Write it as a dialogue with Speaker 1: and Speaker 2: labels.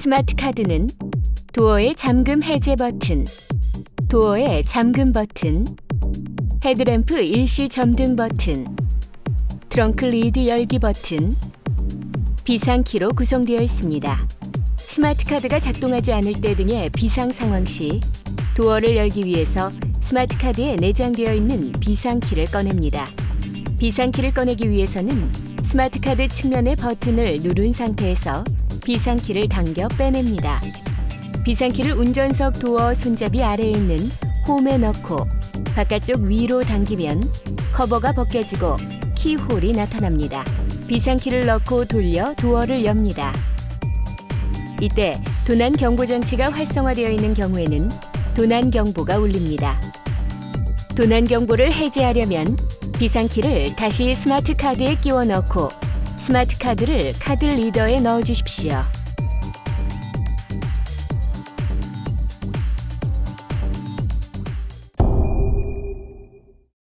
Speaker 1: 스마트 카드는 도어의 잠금 해제 버튼, 도어의 잠금 버튼, 헤드램프 일시 점등 버튼, 트렁크 lid 열기 버튼, 비상키로 구성되어 있습니다. 스마트 카드가 작동하지 않을 때 등의 비상 상황 시 도어를 열기 위해서 스마트 카드에 내장되어 있는 비상키를 꺼냅니다. 비상키를 꺼내기 위해서는 스마트 카드 측면의 버튼을 누른 상태에서 비상키를 당겨 빼냅니다. 비상키를 운전석 도어 손잡이 아래에 있는 홈에 넣고 바깥쪽 위로 당기면 커버가 벗겨지고 키홀이 나타납니다. 비상키를 넣고 돌려 도어를 엽니다. 이때 도난 경보 장치가 활성화되어 있는 경우에는 도난 경보가 울립니다. 도난 경보를 해제하려면 비상키를 다시 스마트 카드에 끼워 넣고 스마트 카드를 카드 리더에 넣어 주십시오.